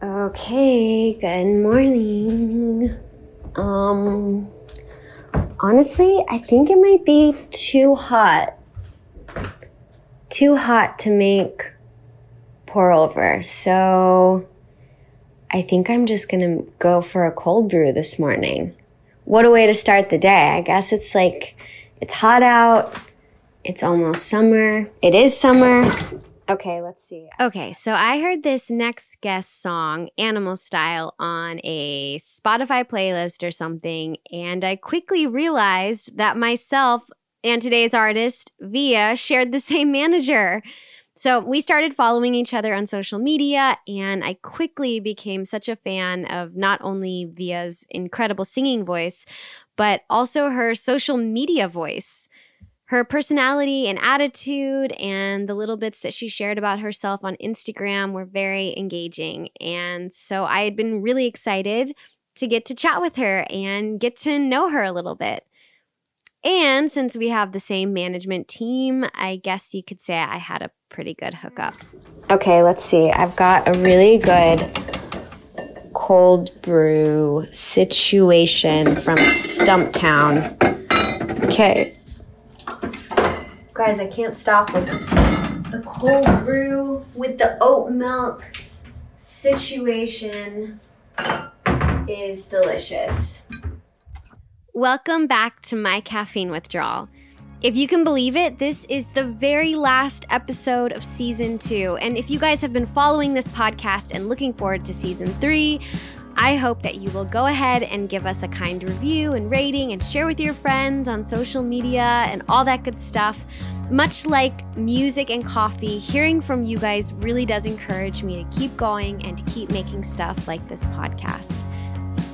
Okay, good morning. Um, honestly, I think it might be too hot. Too hot to make pour over. So I think I'm just gonna go for a cold brew this morning. What a way to start the day. I guess it's like, it's hot out. It's almost summer. It is summer. Okay, let's see. Okay, so I heard this next guest song, Animal Style, on a Spotify playlist or something, and I quickly realized that myself and today's artist, VIAA, shared the same manager. So we started following each other on social media, and I quickly became such a fan of not only VIAA's incredible singing voice, but also her social media voice. Her personality and attitude and the little bits that she shared about herself on Instagram were very engaging. And so I had been really excited to get to chat with her and get to know her a little bit. And since we have the same management team, I guess you could say I had a pretty good hookup. Okay, let's see. I've got a really good cold brew situation from Stumptown. Okay, Guys, I can't stop with the cold brew with the oat milk situation is delicious. Welcome back to my caffeine withdrawal. If you can believe it, this is the very last episode of season two. And if you guys have been following this podcast and looking forward to season three, I hope that you will go ahead and give us a kind review and rating and share with your friends on social media and all that good stuff. Much like music and coffee, hearing from you guys really does encourage me to keep going and to keep making stuff like this podcast.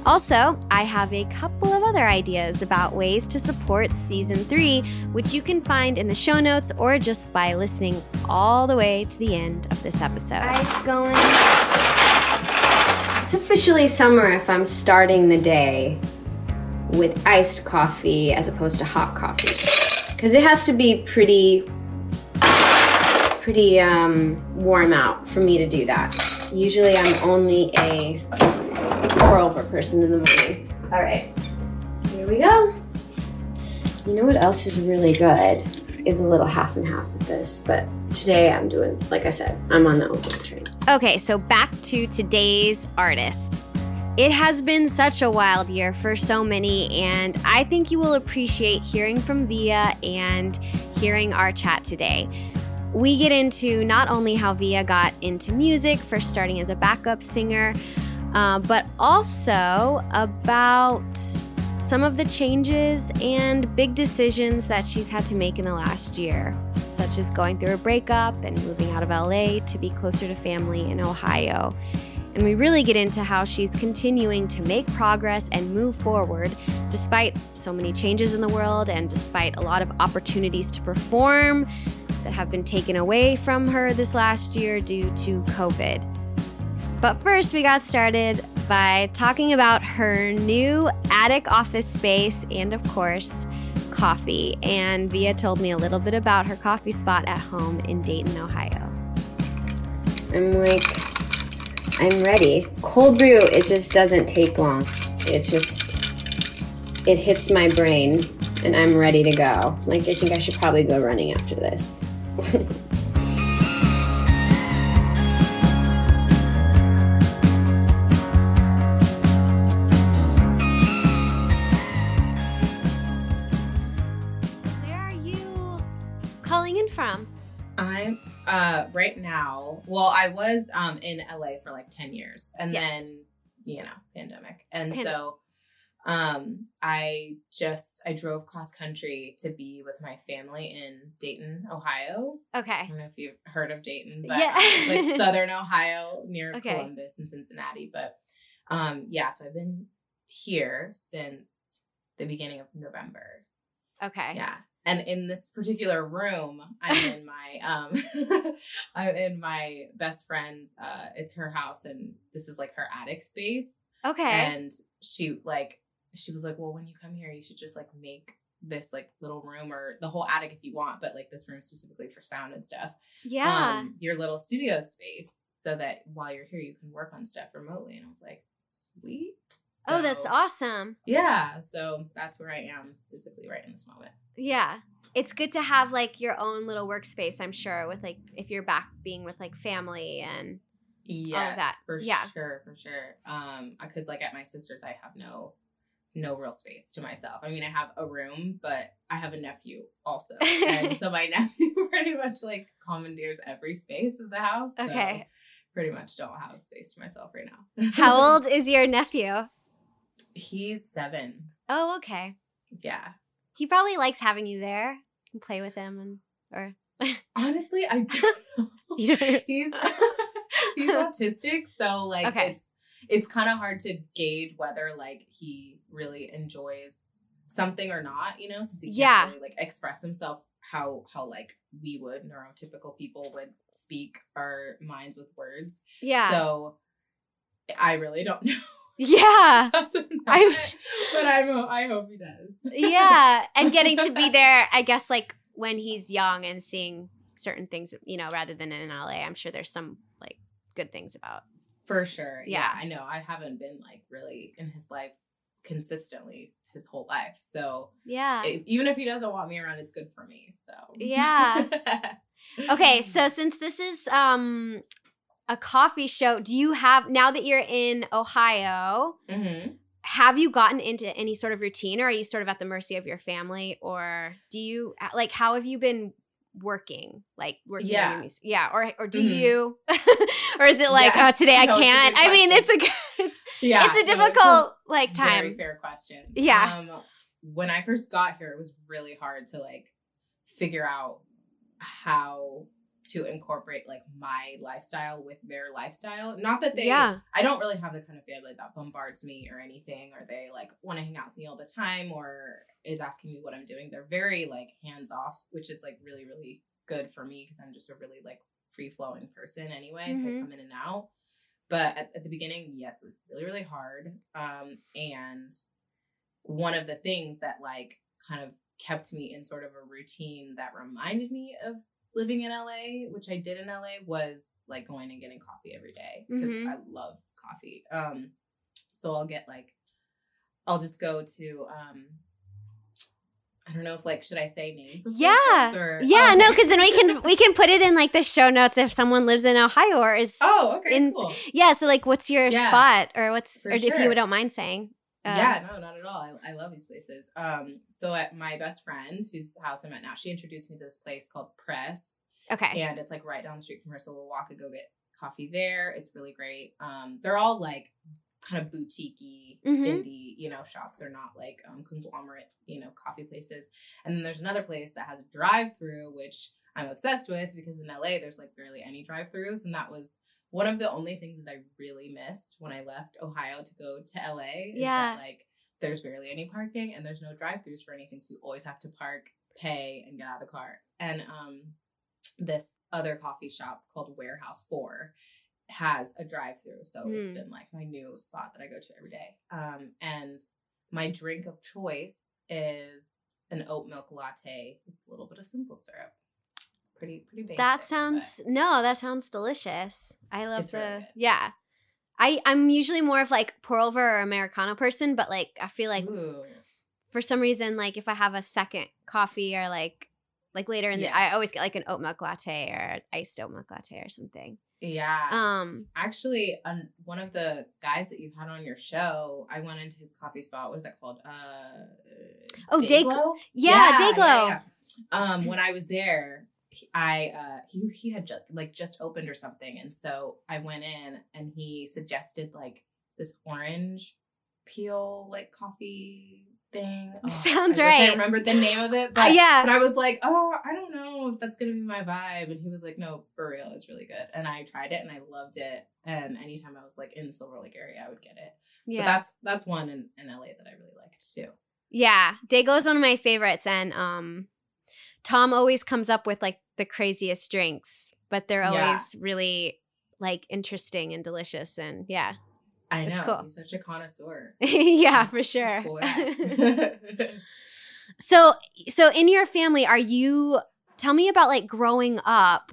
Also, I have a couple of other ideas about ways to support season three, which you can find in the show notes or just by listening all the way to the end of this episode. Ice going. It's officially summer if I'm starting the day with iced coffee as opposed to hot coffee. Because it has to be pretty, pretty um, warm out for me to do that. Usually I'm only a pour over person in the morning. All right, here we go. You know what else is really good? Is a little half and half of this, but today I'm doing, like I said, I'm on the oat milk train. Okay, so back to today's artist. It has been such a wild year for so many, and I think you will appreciate hearing from VIAA and hearing our chat today. We get into not only how VIAA got into music, first starting as a backup singer, uh, but also about some of the changes and big decisions that she's had to make in the last year such as going through a breakup and moving out of LA to be closer to family in Ohio. And we really get into how she's continuing to make progress and move forward despite so many changes in the world and despite a lot of opportunities to perform that have been taken away from her this last year due to COVID. But first, we got started by talking about her new attic office space and, of course, coffee, and VIAA told me a little bit about her coffee spot at home in Dayton, Ohio. I'm like, I'm ready. Cold brew, it just doesn't take long. It's just, it hits my brain, and I'm ready to go. Like, I think I should probably go running after this. right now, well, I was um in LA for like 10 years and yes. then, you know, pandemic. And so um I just I drove cross country to be with my family in Dayton, Ohio. Okay. I don't know if you've heard of Dayton, but yeah. um, like southern Ohio near okay. Columbus and Cincinnati. But um yeah, so I've been here since the beginning of November. Okay. Yeah and in this particular room i'm in my um i'm in my best friend's uh it's her house and this is like her attic space okay and she like she was like well when you come here you should just like make this like little room or the whole attic if you want, but like this room specifically for sound and stuff. Yeah. Um, your little studio space so that while you're here you can work on stuff remotely. And I was like, sweet. Oh, that's awesome. Yeah. So that's where I am physically right in this moment. Yeah. It's good to have like your own little workspace, I'm sure, with like if you're back being with like family and Yes, that. for Yeah. sure, for sure. Um, because like at my sister's, I have no, no real space to myself. I mean, I have a room, but I have a nephew also, and so my nephew pretty much like commandeers every space of the house. so Okay. pretty much don't have space to myself right now. How old is your nephew? He's seven. Oh, okay. Yeah. He probably likes having you there and play with him and or Honestly, I don't know. he's he's autistic, so like Okay. it's it's kind of hard to gauge whether like he really enjoys something or not, you know, since he can't Yeah. really like express himself how how like we would neurotypical people would speak our minds with words. Yeah. So I really don't know. Yeah. I'm but I'm I hope he does. yeah. And getting to be there, I guess like when he's young and seeing certain things, you know, rather than in LA, I'm sure there's some like good things about. For sure. Yeah. Yeah. I know. I haven't been like really in his life consistently his whole life. So Yeah. if- even if he doesn't want me around, it's good for me. So Yeah. Okay, so since this is um a coffee show, do you have now that you're in Ohio, hmm have you gotten into any sort of routine or are you sort of at the mercy of your family or do you like how have you been working like working on Yeah. yeah or or do Mhm. you or is it like Yeah. oh today i No, can't i mean it's a good- it's yeah, it's a no, difficult like time. Very fair question. Yeah. Um, when I first got here, it was really hard to like figure out how to incorporate like my lifestyle with their lifestyle. Not that they yeah I don't really have the kind of family that bombards me or anything, or they like want to hang out with me all the time or is asking me what I'm doing. They're very like hands off, which is like really, really good for me because I'm just a really like free flowing person anyway. So I Mhm. come in and out. But at, at the beginning, yes, it was really, really hard. Um, and one of the things that like kind of kept me in sort of a routine that reminded me of living in LA, which I did in LA, was like going and getting coffee every day because Mhm. I love coffee. Um, so I'll get like, I'll just go to, um, I don't know if like should I say names? Yeah. or, yeah oh, no because then we can we can put it in like the show notes if someone lives in ohio or is Oh, okay, in- cool. yeah so like what's your Yeah. spot or what's or if you don't mind saying Yeah, no, not at all. I, I love these places. Um, so at my best friend, whose house I'm at now, she introduced me to this place called Press, okay and it's like right down the street from her. So we'll walk and go get coffee there. It's really great. Um, they're all like kind of boutique-y Mhm. indie, you know, shops. They're not like um, conglomerate, you know, coffee places. And then there's another place that has a drive-through, which I'm obsessed with because in LA there's like barely any drive-throughs, and that was one of the only things that I really missed when I left Ohio to go to LA. Is Yeah. That, like there's barely any parking and there's no drive-throughs for anything, so you always have to park, pay, and get out of the car. And um, this other coffee shop called Warehouse Four has a drive-through, so it's been like my new spot that I go to every day. Um, and my drink of choice is an oat milk latte with a little bit of simple syrup. Pretty, pretty basic. that but- sounds no that sounds delicious i love It's the really yeah i i'm usually more of like pour over or americano person but like i feel like Ooh. for some reason like if i have a second coffee or like like later in the i always get like an oat milk latte or iced oat milk latte or something Yeah. um Actually, on one of the guys that you had on your show, I went into his coffee spot. What is that called? Uh, Oh, Day- Dayglow? yeah, Dayglow. yeah. Um, when I was there, he- I uh, he he had just like just opened or something, and so I went in, and he suggested like this orange peel like coffee thing. Oh, Sounds I right. I remembered the name of it, Uh, but yeah but I was like, oh, I don't know if that's gonna be my vibe. And he was like, no, for real, it's really good. And I tried it and I loved it. And anytime I was like in the Silver Lake area, I would get it. Yeah. So that's that's one in, in LA that I really liked too. yeah dayglow is one of my favorites and um tom always comes up with like the craziest drinks but they're Yeah. always really like interesting and delicious and yeah I know. cool. He's such a connoisseur. yeah for sure Cool. So so in your family, are you tell me about like growing up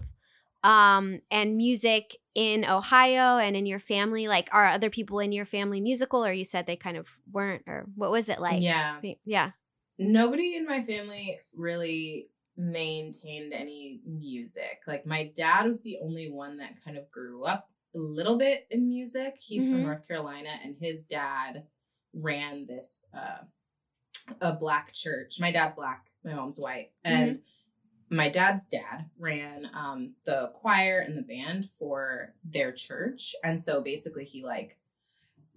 um and music in Ohio and in your family? Like are other people in your family musical or you said they kind of weren't or what was it like? Yeah. Yeah. Nobody in my family really maintained any music. Like my dad was the only one that kind of grew up a little bit in music. He's mm-hmm. from North Carolina and his dad ran this uh a black church. My dad's black, my mom's white. And mm-hmm. my dad's dad ran um, the choir and the band for their church. And so basically, he like,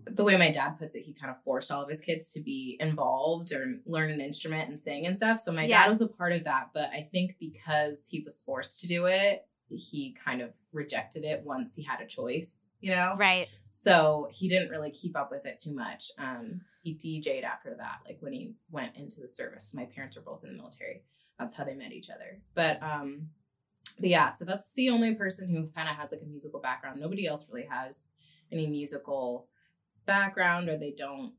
the way my dad puts it, he kind of forced all of his kids to be involved or learn an instrument and sing and stuff. So my yeah. dad was a part of that. But I think because he was forced to do it, he kind of rejected it once he had a choice, you know? Right. So he didn't really keep up with it too much. Um, he DJ'd after that, like when he went into the service. My parents were both in the military. That's how they met each other. But um, but yeah, so that's the only person who kind of has like a musical background. Nobody else really has any musical background or they don't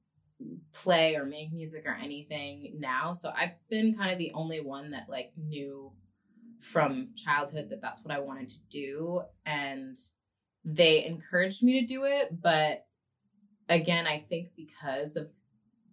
play or make music or anything now. So I've been kind of the only one that like knew from childhood that that's what I wanted to do. And they encouraged me to do it. But again, I think because of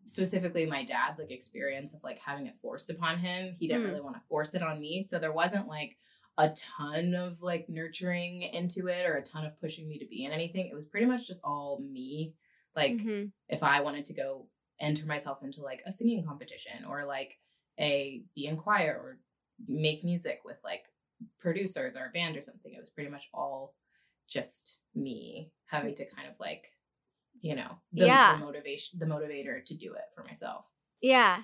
specifically my dad's like experience of like having it forced upon him, he didn't mm. really want to force it on me. So there wasn't like a ton of like nurturing into it or a ton of pushing me to be in anything. It was pretty much just all me. Like mm-hmm. if I wanted to go enter myself into like a singing competition or like a be in choir or make music with like producers or a band or something. It was pretty much all just me having to kind of like, you know, the, yeah. the motivation, the motivator to do it for myself. Yeah.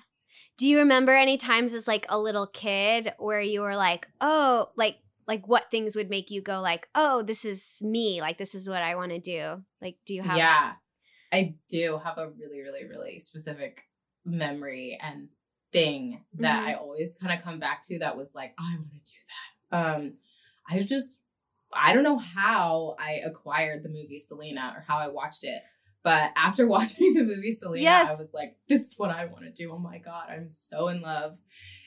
Do you remember any times as like a little kid where you were like, oh, like like what things would make you go like, oh, this is me, like this is what I want to do? Like, do you have? Yeah, I do have a really, really, really specific memory and thing that mm-hmm. I always kind of come back to that was like, I want to do that. Um, I just, I don't know how I acquired the movie Selena or how I watched it. But after watching the movie Selena, yes. I was like, this is what I want to do. Oh my God, I'm so in love.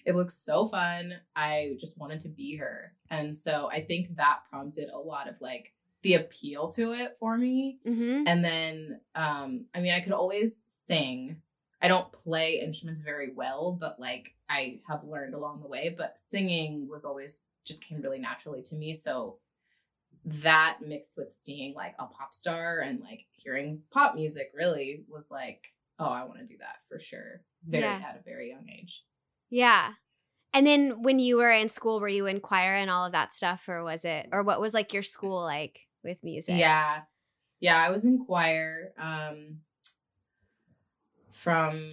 It looks so fun. I just wanted to be her. And so I think that prompted a lot of like the appeal to it for me. Mm-hmm. And then, um, I mean, I could always sing I don't play instruments very well, but like I have learned along the way. But singing was always just came really naturally to me. So that mixed with seeing like a pop star and like hearing pop music really was like, oh, I want to do that for sure. Very yeah. at a very young age. Yeah. And then when you were in school, were you in choir and all of that stuff, or was it, or what was like your school like with music? Yeah. Yeah, I was in choir. Um, from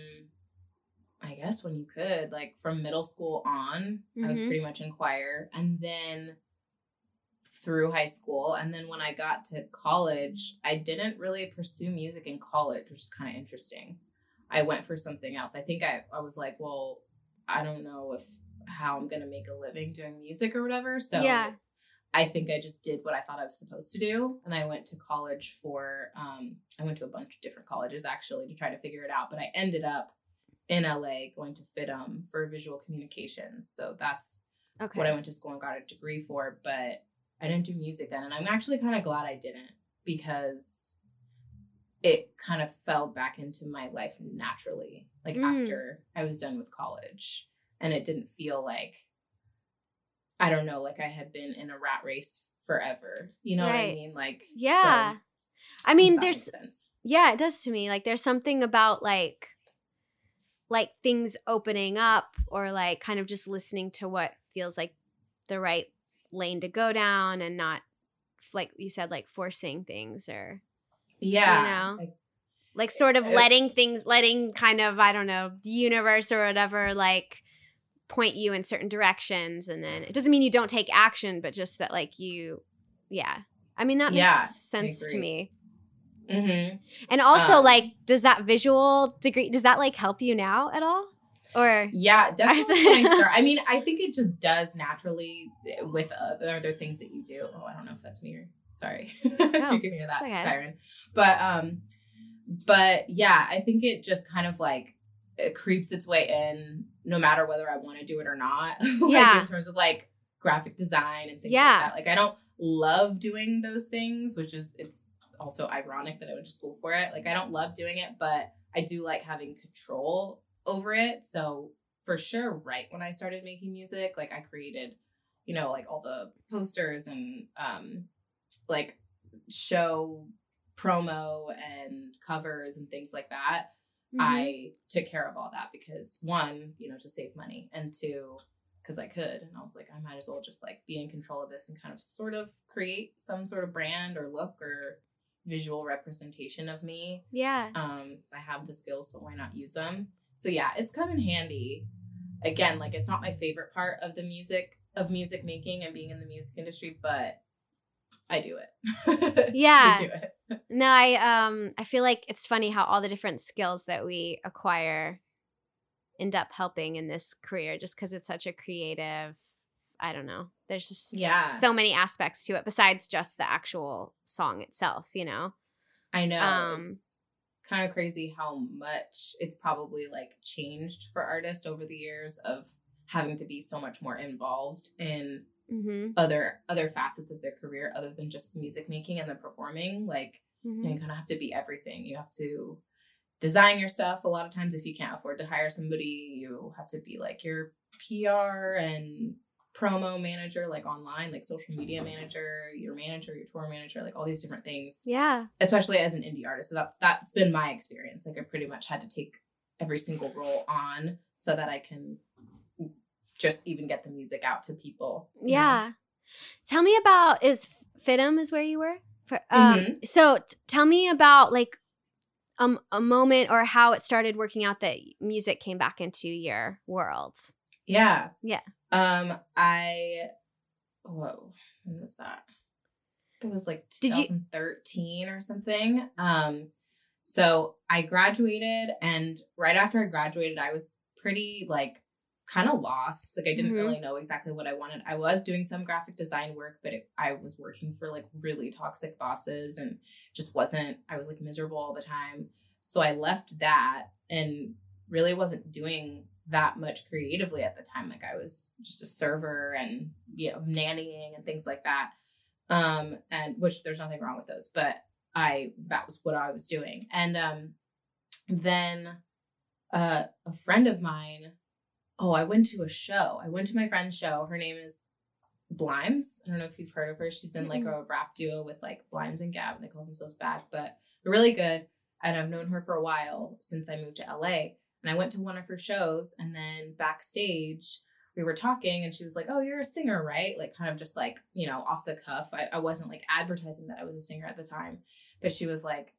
I guess when you could, like from middle school on, mm-hmm. I was mm-hmm. pretty much in choir. And then through high school. And then when I got to college, I didn't really pursue music in college, which is kind of interesting. I went for something else. I think I, I was like, well, I don't know if how I'm gonna make a living doing music or whatever. So yeah. I think I just did what I thought I was supposed to do. And I went to college for, um, I went to a bunch of different colleges actually to try to figure it out. But I ended up in LA going to FIDM for visual communications. So that's okay. what I went to school and got a degree for. But I didn't do music then. And I'm actually kind of glad I didn't because it kind of fell back into my life naturally, like mm. after I was done with college. And it didn't feel like I don't know, like I had been in a rat race forever. You know right. what I mean? Like, yeah. So, I mean, there's, yeah, it does to me. Like, there's something about like, like things opening up or like kind of just listening to what feels like the right lane to go down and not like you said like forcing things or yeah you know like, like eh, sort of eh, letting things letting kind of i don't know the universe or whatever like point you in certain directions and then it doesn't mean you don't take action but just that like you yeah. I mean that yeah, makes sense to me. Mm-hmm. and also um, like does that visual degree does that like help you now at all? Or yeah definitely when I, start, I mean i think it just does naturally with other things that you do. Oh i don't know if that's me or sorry. Oh, you can hear that okay. siren. But um but yeah i think it just kind of like it creeps its way in no matter whether I want to do it or not. like Yeah. in terms of like graphic design and things Yeah. like that. Like I don't love doing those things, which is it's also ironic that I went to school for it. Like I don't love doing it, but I do like having control over it. So for sure, right when I started making music, like I created, you know, like all the posters and um like show promo and covers and things like that. Mhm. I took care of all that because one, you know, to save money, and two, because I could. And I was like, I might as well just like be in control of this and kind of sort of create some sort of brand or look or visual representation of me. yeah. Um, I have the skills, so why not use them? So yeah, it's come in handy. Again, like it's not my favorite part of the music of music making and being in the music industry, but I do it. Yeah. I do it. No, I um I feel like it's funny how all the different skills that we acquire end up helping in this career just because it's such a creative I don't know. There's just Yeah. so many aspects to it besides just the actual song itself, you know? I know. Um, it's kind of crazy how much it's probably like changed for artists over the years of having to be so much more involved in Mm-hmm. other other facets of their career other than just the music making and the performing. Like mm-hmm. know, you kind of have to be everything. You have to design your stuff. A lot of times, if you can't afford to hire somebody, you have to be like your PR and promo manager, like online, like social media manager, your manager, your tour manager, like all these different things Yeah. especially as an indie artist. So that's that's been my experience. Like I pretty much had to take every single role on so that I can just even get the music out to people. you know? Yeah. Tell me about is FIDM is where you were? For, um, Mhm. So t- tell me about like um, a moment or how it started working out that music came back into your world. Yeah. Yeah. Um I whoa, when was that? It was like Did you- 2013 or something. Um so I graduated and right after I graduated I was pretty like kind of lost. Like I didn't Mhm. really know exactly what I wanted. I was doing some graphic design work, but it, I was working for like really toxic bosses and just wasn't I was like miserable all the time. So I left that and really wasn't doing that much creatively at the time. Like I was just a server and you know nannying and things like that. Um, and which there's nothing wrong with those, but I that was what I was doing. And um, then uh, a friend of mine. Oh, I went to a show. I went to my friend's show. Her name is Blimes. I don't know if you've heard of her. She's in like a rap duo with like Blimes and Gab. and They call themselves Bad, but they're really good. And I've known her for a while since I moved to LA. And I went to one of her shows, and then backstage, we were talking, and she was like, Oh, you're a singer, right? Like, kind of just like, you know, off the cuff. I, I wasn't like advertising that I was a singer at the time, but she was like,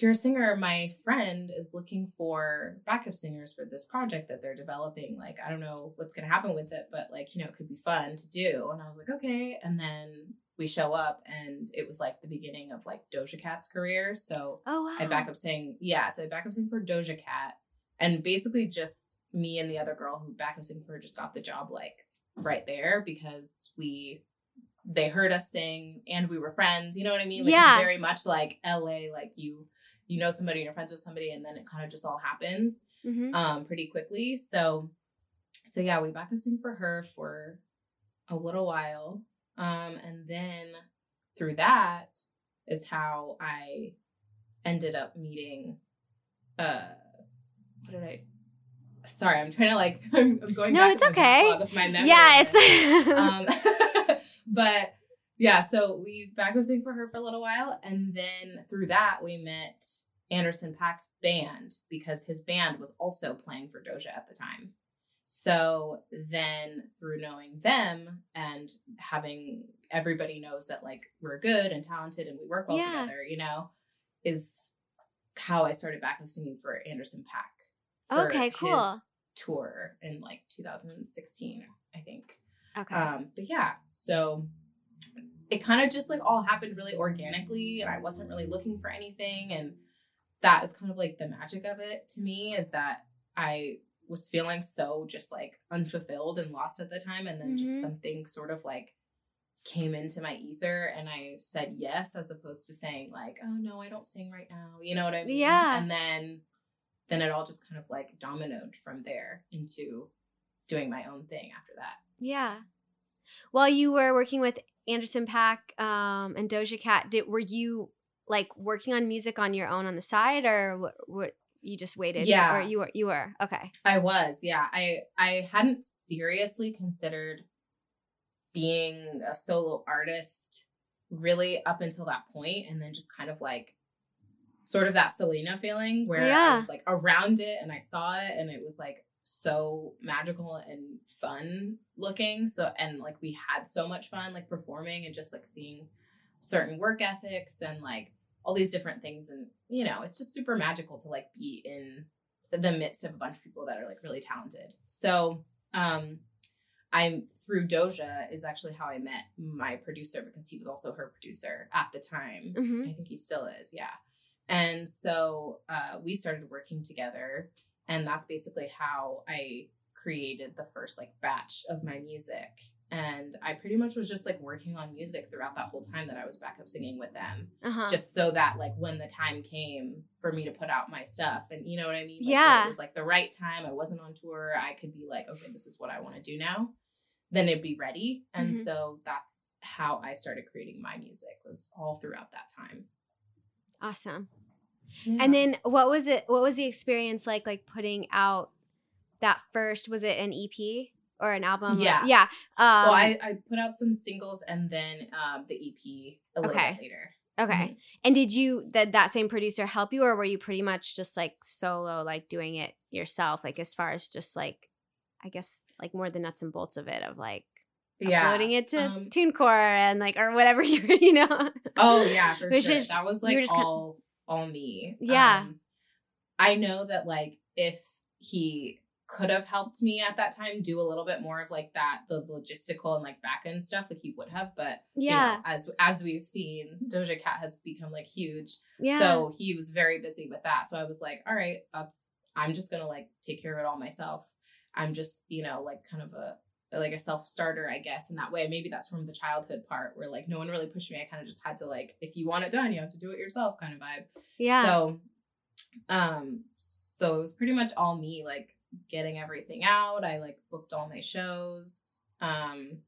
You're a singer. My friend is looking for backup singers for this project that they're developing. Like, I don't know what's going to happen with it, but like, you know, it could be fun to do. And I was like, Okay. And then we show up, and it was like the beginning of like Doja Cat's career. So, Oh wow. I back up saying, yeah, so I back up saying for Doja Cat. And basically just me and the other girl who back up sing for her just got the job like right there because we they heard us sing and we were friends. You know what I mean? Like Yeah. it's very much like LA, like you you know somebody, you're friends with somebody, and then it kind of just all happens Mhm. um pretty quickly. So so yeah, we back up sing for her for a little while. Um and then through that is how I ended up meeting uh what did I sorry, I'm trying to like I'm, I'm going No, back it's okay. of my memory Yeah, it's um but yeah so we back up sing for her for a little while and then through that we met Anderson Paak's band because his band was also playing for doja at the time so then through knowing them and having everybody knows that like we're good and talented and we work well Yeah. together you know is how i started back up singing for Anderson Paak for Okay, cool. tour in like 2016 i think okay. um, but yeah, so it kind of just like all happened really organically, and I wasn't really looking for anything. And that is kind of like the magic of it to me is that I was feeling so just like unfulfilled and lost at the time. And then Mhm. just something sort of like came into my ether and I said yes as opposed to saying like, oh no, I don't sing right now. You know what I mean? Yeah. And then then it all just kind of like dominoed from there into doing my own thing after that. Yeah. While you were working with Anderson Paak um, and Doja Cat, did were you like working on music on your own on the side, or what? what you just waited? Yeah. Or you were you were okay. I was, yeah. I I hadn't seriously considered being a solo artist really up until that point, and then just kind of like sort of that Selena feeling where Yeah. I was like around it and I saw it and it was like so magical and fun looking. So and like we had so much fun like performing and just like seeing certain work ethics and like all these different things and you know, it's just super magical to like be in the midst of a bunch of people that are like really talented. So, um I'm through Doja is actually how I met my producer because he was also her producer at the time. hmm I think he still is, yeah. And so uh, we started working together, and that's basically how I created the first like batch of my music. And I pretty much was just like working on music throughout that whole time that I was backup singing with them, Uh-huh. just so that like when the time came for me to put out my stuff, and you know what I mean? Like, Yeah. it was like the right time. I wasn't on tour. I could be like, okay, this is what I want to do now. Then it'd be ready, and Mhm. so that's how I started creating my music. Was all throughout that time. awesome. Yeah. And then what was it? What was the experience like? Like putting out that first? Was it an EP or an album? or- Yeah. yeah. Um, well, I, I put out some singles and then um, the EP a little Okay. bit later. okay. Mhm. And did you that that same producer help you, or were you pretty much just like solo, like doing it yourself? Like as far as just like, I guess like more the nuts and bolts of it, of like Yeah. uploading it to um, TuneCore and like or whatever you you know. Oh yeah, for Which sure. is- that was like kin- all all me. Yeah. Um, I know that like if he could have helped me at that time do a little bit more of like that the logistical and like back end stuff like he would have but you know, Yeah. as as we've seen doja cat has become like huge Yeah. So he was very busy with that. So I was like, all right, that's I'm just gonna like take care of it all myself. I'm just, you know, like kind of a like a self-starter, I guess, in that way. Maybe that's from the childhood part where like no one really pushed me. I kind of just had to like, if you want it done, you have to do it yourself kind of vibe. yeah. So um so it was pretty much all me like getting everything out. I like booked all my shows. Um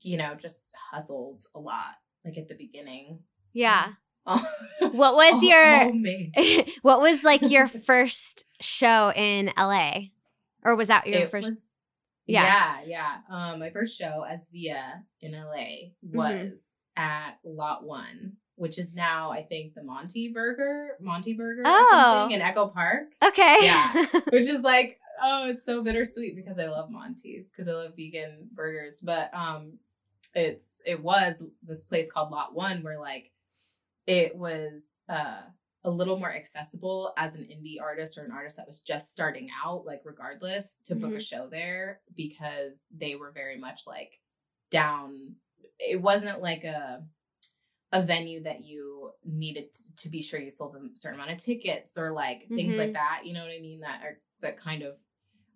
you know, just hustled a lot like at the beginning. yeah. what was your what was like your first show in LA? Or was that your It first was- Yeah. yeah, yeah. Um, my first show as VIAA in LA Mm-hmm. was at Lot One, which is now I think the Monty Burger, Monty Burger, Oh. or something in Echo Park, Okay. Yeah. which is like oh, it's so bittersweet because I love Monty's because I love vegan burgers, but um, it's it was this place called Lot One where like it was uh a little more accessible as an indie artist or an artist that was just starting out, like regardless, to book a Mhm. show there because they were very much like down. It wasn't like a a venue that you needed to, to be sure you sold a certain amount of tickets or like things Mhm. like that. You know what I mean? That are that kind of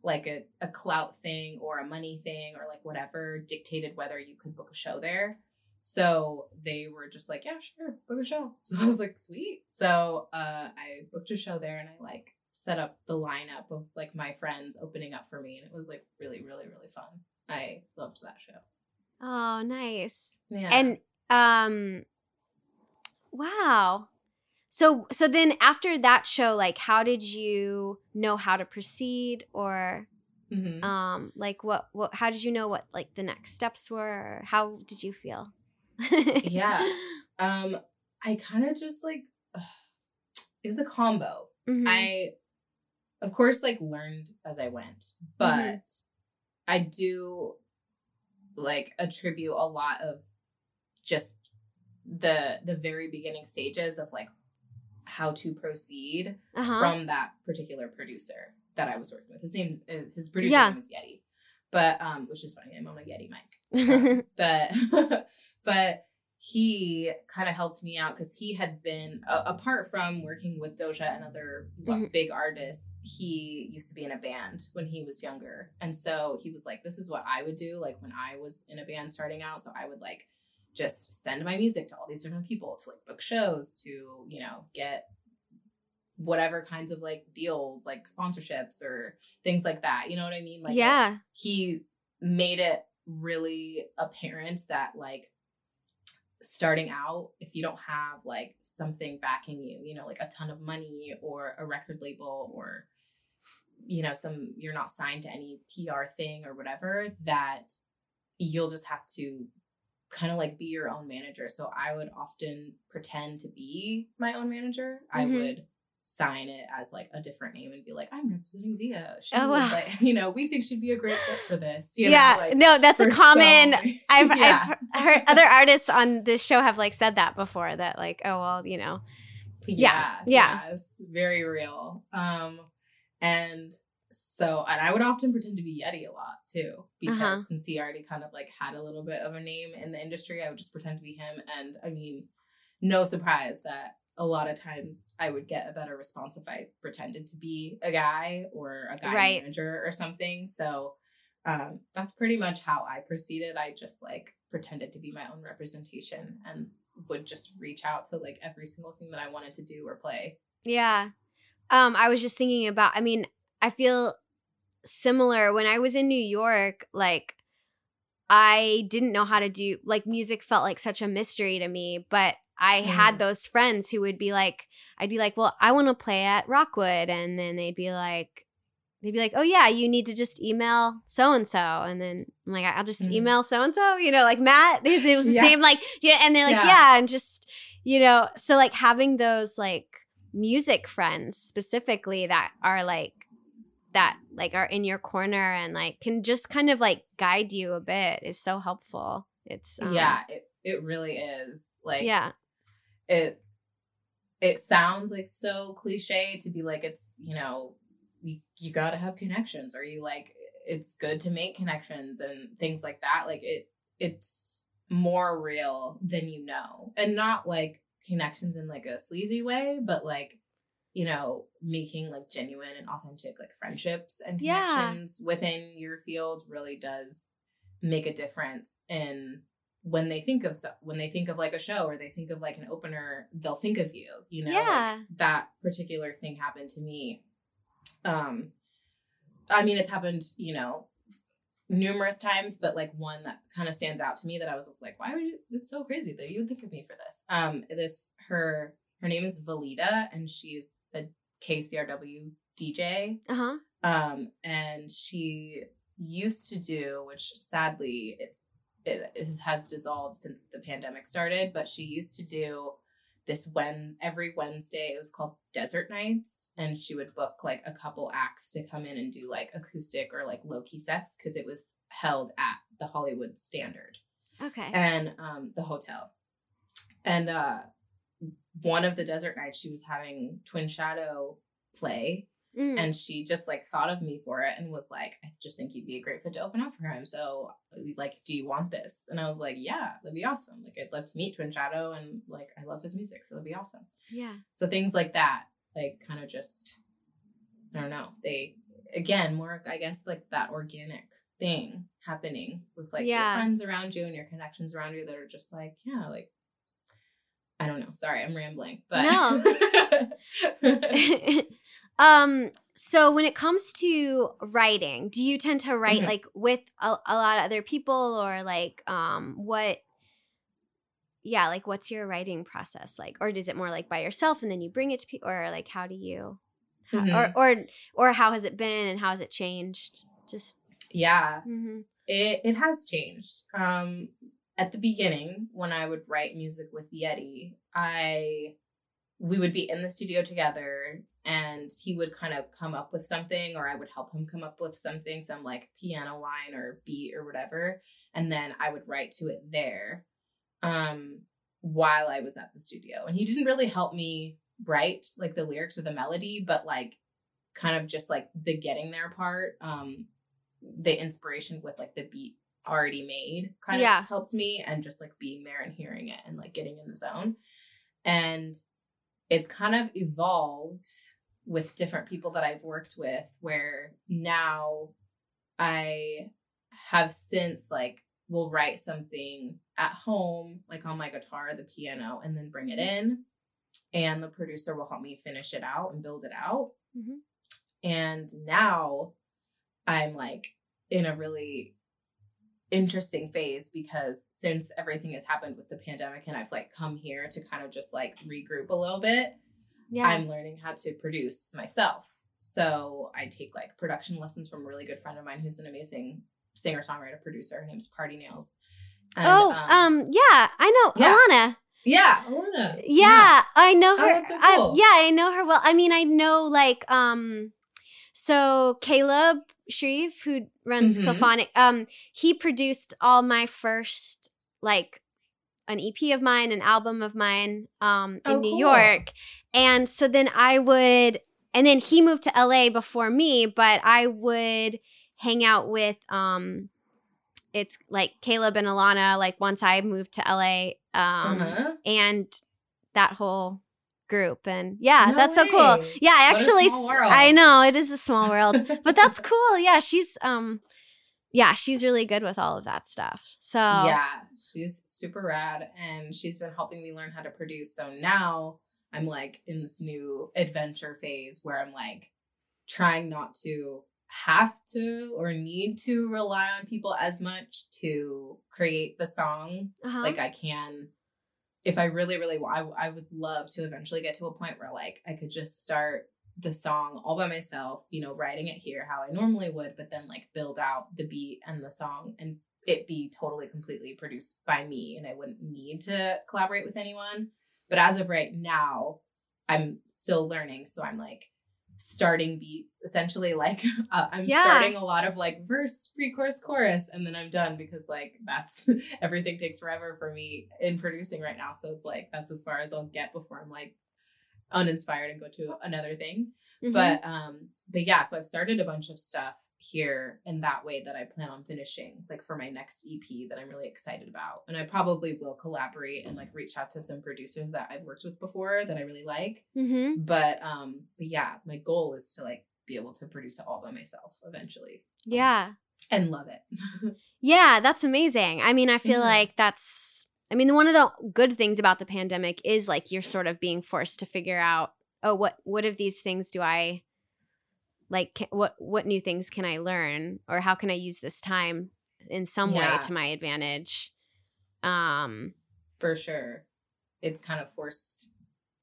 like a, a clout thing or a money thing or like whatever dictated whether you could book a show there. So they were just like, yeah, sure, book a show. So I was like, sweet. So uh, I booked a show there and I like set up the lineup of like my friends opening up for me. And it was like really, really, really fun. I loved that show. Oh, nice. Yeah. And um wow. So so then after that show like how did you know how to proceed or Mhm. um like what what how did you know what like the next steps were how did you feel? Yeah. um, I kind of just like, it was a combo. Mhm. I, of course, like learned as I went, but I do like attribute a lot of just the the very beginning stages of like how to proceed uh-huh. from that particular producer that I was working with. His name, uh, his producer Yeah. name is Yeti, but um, which is funny. I'm on a Yeti mic but but he kind of helped me out because he had been uh, apart from working with Doja and other Mhm. big artists. He used to be in a band when he was younger, and so he was like, "This is what I would do like when I was in a band starting out." So I would like just send my music to all these different people to like book shows to you know get whatever kinds of like deals, like sponsorships or things like that. You know what I mean? Like yeah. He made it really apparent that like starting out if you don't have like something backing you you know like a ton of money or a record label or you know some you're not signed to any PR thing or whatever that you'll just have to kind of like be your own manager so I would often pretend to be my own manager mm-hmm. I would sign it as like a different name and be like, I'm representing VIAA. She oh, wow. like, you know, we think she'd be a great fit for this. yeah, know, like, no, that's a common. So I've, yeah. I've heard other artists on this show have like said that before. That like, oh well, you know. Yeah, yeah, yeah it's very real. Um, and so, and I would often pretend to be Yeti a lot too, because uh-huh. since he already kind of like had a little bit of a name in the industry, I would just pretend to be him. And I mean, no surprise that a lot of times I would get a better response if I pretended to be a guy or a guy right. manager or something. So um, that's pretty much how I proceeded. I just like pretended to be my own representation and would just reach out to like every single thing that I wanted to do or play. Yeah. Um, I was just thinking about, I mean, I feel similar when I was in New York, like I didn't know how to do like music felt like such a mystery to me, but I mm. had those friends who would be like, I'd be like, well, I want to play at Rockwood. And then they'd be like, they'd be like, oh, yeah, you need to just email so and so. And then I'm like, I'll just mm. email so and so, you know, like Matt, his, it was his yeah. name. Like, and they're like, yeah. yeah. And just, you know, so like having those like music friends specifically that are like, that like are in your corner and like can just kind of like guide you a bit is so helpful. It's um, yeah, it, it really is. Like yeah, it it sounds like so cliche to be like it's you know you, you got to have connections or you like it's good to make connections and things like that like it it's more real than you know and not like connections in like a sleazy way but like you know making like genuine and authentic like friendships and connections yeah. within your field really does make a difference in when they think of so, when they think of like a show or they think of like an opener they'll think of you you know yeah. Like that particular thing happened to me um i mean it's happened you know numerous times but like one that kind of stands out to me that i was just like why would you it's so crazy that you would think of me for this. Um this her her name is valida and she's a kcrw dj uh-huh. Um and she used to do which sadly it's it has dissolved since the pandemic started, but she used to do this when every Wednesday it was called Desert Nights, and she would book like a couple acts to come in and do like acoustic or like low key sets because it was held at the Hollywood Standard. Okay. And um, the hotel. And uh, one of the desert nights, she was having Twin Shadow play Mm. And she just like thought of me for it and was like, I just think you'd be a great fit to open up for him. So, like, do you want this? And I was like, yeah, that'd be awesome. Like, I'd love to meet Twin Shadow and like, I love his music. So, that'd be awesome. Yeah. So, things like that, like, kind of just, I don't know. They, again, more, I guess, like that organic thing happening with like yeah. your friends around you and your connections around you that are just like, yeah, like, I don't know. Sorry, I'm rambling, but no. Um, so when it comes to writing, do you tend to write mm-hmm. like with a, a, lot of other people or like um what yeah, like what's your writing process like? Or is it more like by yourself and then you bring it to people or like how do you how, mm-hmm. or or or how has it been and how has it changed? Just Yeah. Mm-hmm. It it has changed. Um at the beginning when I would write music with Yeti, I we would be in the studio together and he would kind of come up with something or I would help him come up with something, some like piano line or beat or whatever. And then I would write to it there um, while I was at the studio. And he didn't really help me write like the lyrics or the melody, but like kind of just like the getting there part, um, the inspiration with like the beat already made kind yeah. of helped me and just like being there and hearing it and like getting in the zone. And it's kind of evolved with different people that I've worked with where now I have since like will write something at home like on my guitar or the piano and then bring it in and the producer will help me finish it out and build it out. Mhm. And now I'm like in a really interesting phase because since everything has happened with the pandemic and I've like come here to kind of just like regroup a little bit, Yeah. I'm learning how to produce myself. So I take like production lessons from a really good friend of mine who's an amazing singer songwriter producer. Her name's Party Nails. And, oh, um, yeah, I know yeah. Alana. yeah, Alana. Yeah, I know Oh, her. that's so I- yeah, I know her well. I mean, I know like um so Caleb Shreve, who runs Mhm. Cophonic, um, he produced all my first like an EP of mine, an album of mine, um, in Oh, New cool. York. And so then I would and then he moved to LA before me, but I would hang out with um it's like Caleb and Alana, like once I moved to LA. Um Uh-huh. and that whole group and yeah No that's so cool yeah I What actually small s- world. i know it is a small world but that's cool yeah she's um yeah she's really good with all of that stuff so Yeah, she's super rad and she's been helping me learn how to produce. So now I'm like in this new adventure phase where I'm like trying not to have to or need to rely on people as much to create the song. uh-huh. Like I can if I really really I, I would love to eventually get to a point where like I could just start the song all by myself, you know, writing it here how I normally would, but then like build out the beat and the song and it be totally completely produced by me and I wouldn't need to collaborate with anyone. But as of right now, I'm still learning. So I'm like starting beats essentially like uh, I'm Yeah. starting a lot of like verse, pre chorus, and then I'm done because like that's everything takes forever for me in producing right now. So it's like that's as far as I'll get before I'm like uninspired and go to another thing Mhm. but um but yeah so i've started a bunch of stuff here in that way that i plan on finishing like for my next ep that i'm really excited about. And i probably will collaborate and like reach out to some producers that i've worked with before that i really like. Mhm. but um but yeah my goal is to like be able to produce it all by myself eventually. Yeah. and love it. Yeah that's amazing. I mean i feel Yeah. like that's i mean one of the good things about the pandemic is like you're sort of being forced to figure out oh what what of these things do i like ca- what what new things can i learn? Or how can i use this time in some way to my advantage? Um for sure. It's kind of forced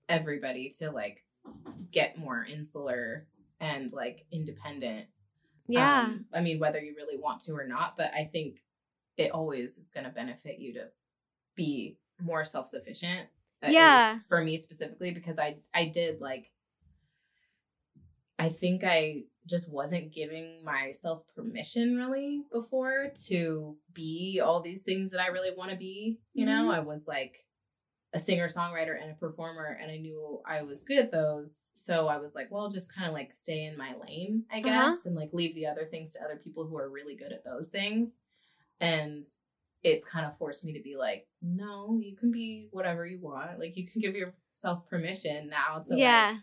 everybody to like get more insular and like independent. Yeah. Um, I mean, whether you really want to or not, but I think it always is going to benefit you to be more self sufficient. Yeah. For me specifically, because I I did like, I think I just wasn't giving myself permission really before to be all these things that I really want to be. You know, Mhm. I was like a singer songwriter and a performer and i knew i was good at those so i was like well just kind of like stay in my lane i guess Uh-huh. and like leave the other things to other people who are really good at those things and it's kind of forced me to be like no you can be whatever you want like you can give yourself permission now to yeah like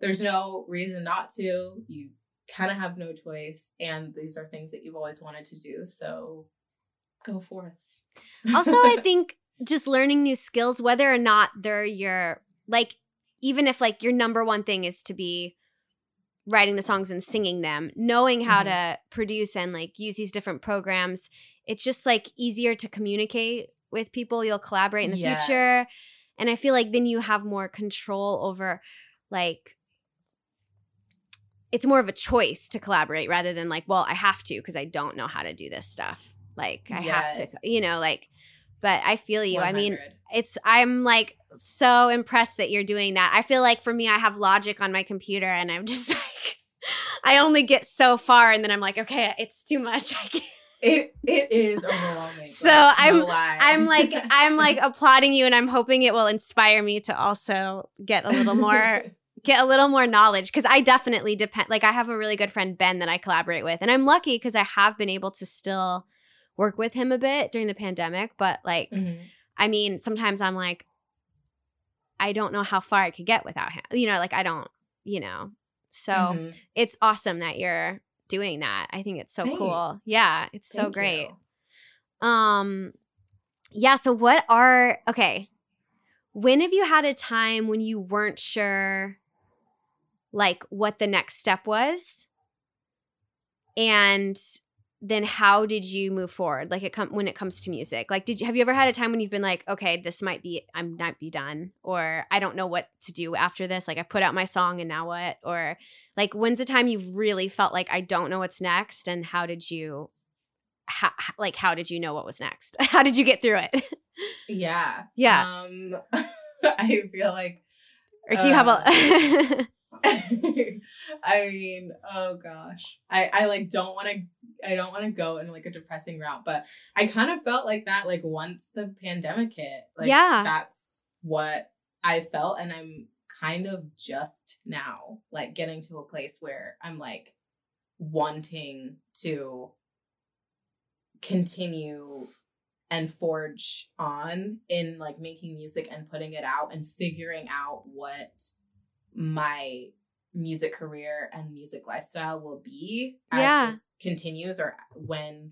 there's no reason not to. You kind of have no choice and these are things that you've always wanted to do so go forth. Also i think just learning new skills whether or not they're your like even if like your number one thing is to be writing the songs and singing them knowing how Mhm. to produce and like use these different programs it's just like easier to communicate with people. You'll collaborate in the future and i feel like then you have more control over like it's more of a choice to collaborate rather than like well i have to because i don't know how to do this stuff. Like i have to you know like but i feel you. I mean it's i'm like so impressed that you're doing that. I feel like for me i have logic on my computer and i'm just like i only get so far and then i'm like okay it's too much. I can't. It it is overwhelming. So like, I'm- no i'm like i'm like applauding you and i'm hoping it will inspire me to also get a little more get a little more knowledge because i definitely depend like i have a really good friend ben that i collaborate with and i'm lucky because i have been able to still work with him a bit during the pandemic but like Mhm. I mean, sometimes I'm like, I don't know how far I could get without him. You know, like I don't, you know. So Mhm. it's awesome that you're doing that. I think it's so cool. Yeah, it's so great. you. Um yeah, so what are okay. when have you had a time when you weren't sure like what the next step was? And then how did you move forward? Like it come when it comes to music like did you have you ever had a time when you've been like okay this might be i might be done or i don't know what to do after this like i put out my song and now what or like when's the time you've really felt like i don't know what's next and how did you how, like how did you know what was next? How did you get through it? Yeah yeah. um i feel like or do you have a uh, I mean, oh gosh. I I like don't want to I don't want to go in like a depressing route, but I kind of felt like that like once the pandemic hit. Like yeah. that's what I felt and I'm kind of just now like getting to a place where I'm like wanting to continue and forge on in like making music and putting it out and figuring out what my music career and music lifestyle will be as Yeah. this continues or when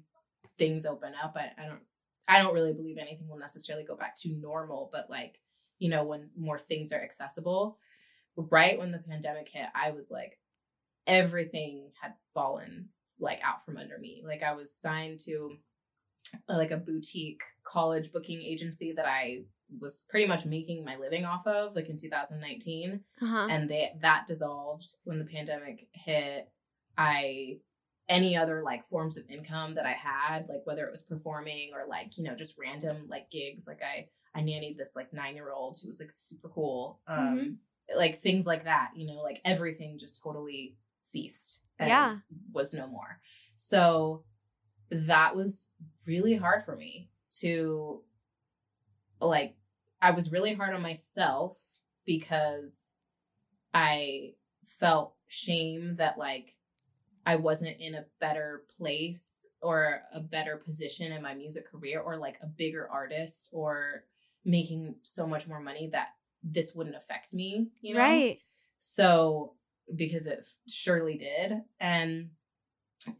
things open up. I, I don't I don't really believe anything will necessarily go back to normal, but like, you know, when more things are accessible. Right when the pandemic hit, I was like everything had fallen like out from under me. Like I was signed to like a boutique college booking agency that I was pretty much making my living off of like in 2019 uh-huh. and they that dissolved when the pandemic hit. I any other like forms of income that i had like whether it was performing or like you know just random like gigs like i i nannied this like nine year old who was like super cool. Um like things like that you know like everything just totally ceased and Yeah. was no more. So that was really hard for me to like I was really hard on myself because I felt shame that like I wasn't in a better place or a better position in my music career or like a bigger artist or making so much more money that this wouldn't affect me, you know? right So because it surely did. And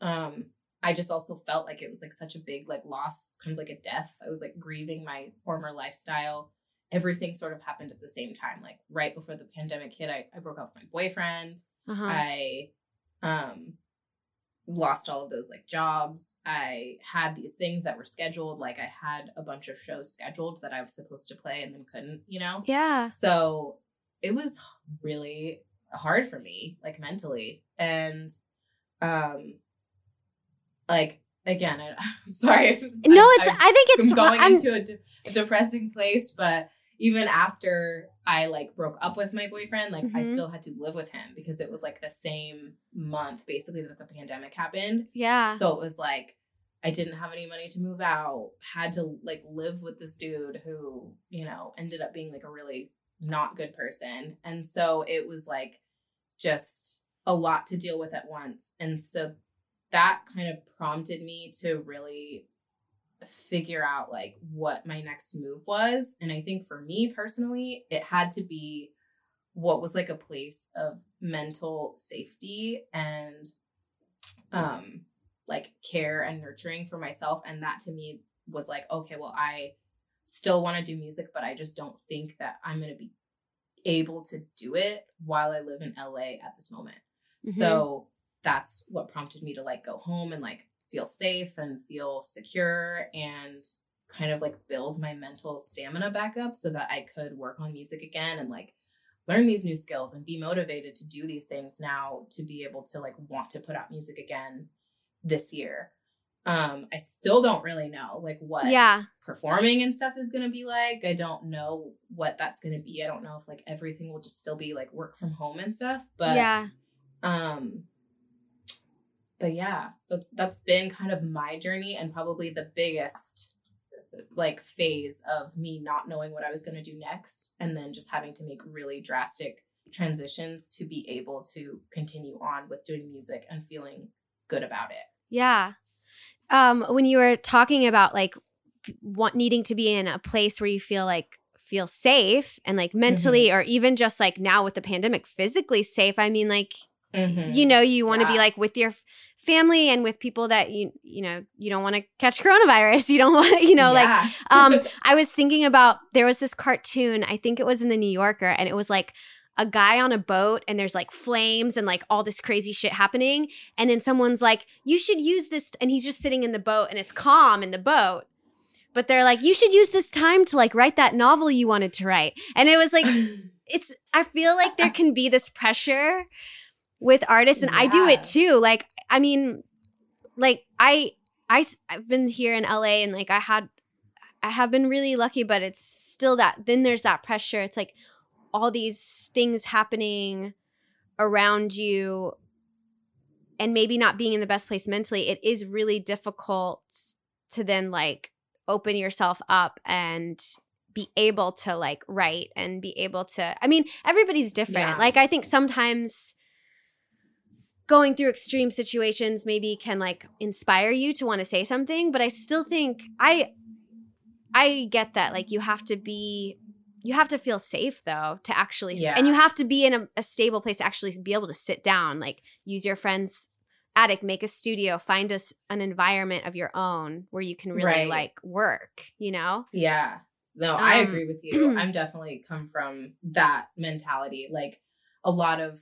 um I just also felt like it was like such a big like loss, kind of like a death. I was like grieving my former lifestyle. Everything sort of happened at the same time. Like right before the pandemic hit, I, I broke off with my boyfriend. uh-huh. I um lost all of those like jobs. I had these things that were scheduled. Like I had a bunch of shows scheduled that I was supposed to play and then couldn't, you know? yeah So it was really hard for me, like mentally. And um like again, I, I'm sorry. no I'm- it's I'm, i think it's I'm going I'm- into a, de- a depressing place, but even after I like broke up with my boyfriend, like I Mhm. still had to live with him because it was like the same month basically that the pandemic happened. yeah So it was like I didn't have any money to move out, had to like live with this dude who, you know, ended up being like a really not good person. And so it was like just a lot to deal with at once. And so that kind of prompted me to really figure out like what my next move was. And I think for me personally, it had to be what was like a place of mental safety and um like care and nurturing for myself and that to me was like okay well i still want to do music but i just don't think that i'm going to be able to do it while i live in la at this moment Mhm. so that's what prompted me to like go home and like feel safe and feel secure and kind of like build my mental stamina back up so that i could work on music again and like learn these new skills and be motivated to do these things now to be able to like want to put out music again this year. Um, I still don't really know like what yeah performing and stuff is gonna be like. I don't know what that's gonna be. I don't know if like everything will just still be like work from home and stuff. But yeah um but yeah, that's that's been kind of my journey and probably the biggest like phase of me not knowing what I was going to do next and then just having to make really drastic transitions to be able to continue on with doing music and feeling good about it. Yeah. Um, when you were talking about like want, needing to be in a place where you feel like feel safe and like mentally or even just like now with the pandemic physically safe i mean like you know you want to be like with your family and with people that you you know you don't want to catch coronavirus you don't want to you know yeah. like um i was thinking about there was this cartoon i think it was in the new yorker and it was like a guy on a boat and there's like flames and like all this crazy shit happening and then someone's like you should use this and he's just sitting in the boat and it's calm in the boat but they're like you should use this time to like write that novel you wanted to write and it was like it's i feel like there can be this pressure with artists and yeah. I do it too. Like I mean like I I I've been here in LA and like I had I have been really lucky but it's still that then there's that pressure. It's like all these things happening around you and maybe not being in the best place mentally. It is really difficult to then like open yourself up and be able to like write and be able to I mean everybody's different. Yeah. Like I think sometimes going through extreme situations maybe can like inspire you to want to say something but i still think i i get that like you have to be you have to feel safe though to actually yeah. and you have to be in a, a, stable place to actually be able to sit down like use your friend's attic make a studio find us an environment of your own where you can really right. like work you know yeah no um, i agree with you i'm definitely come from that mentality like a lot of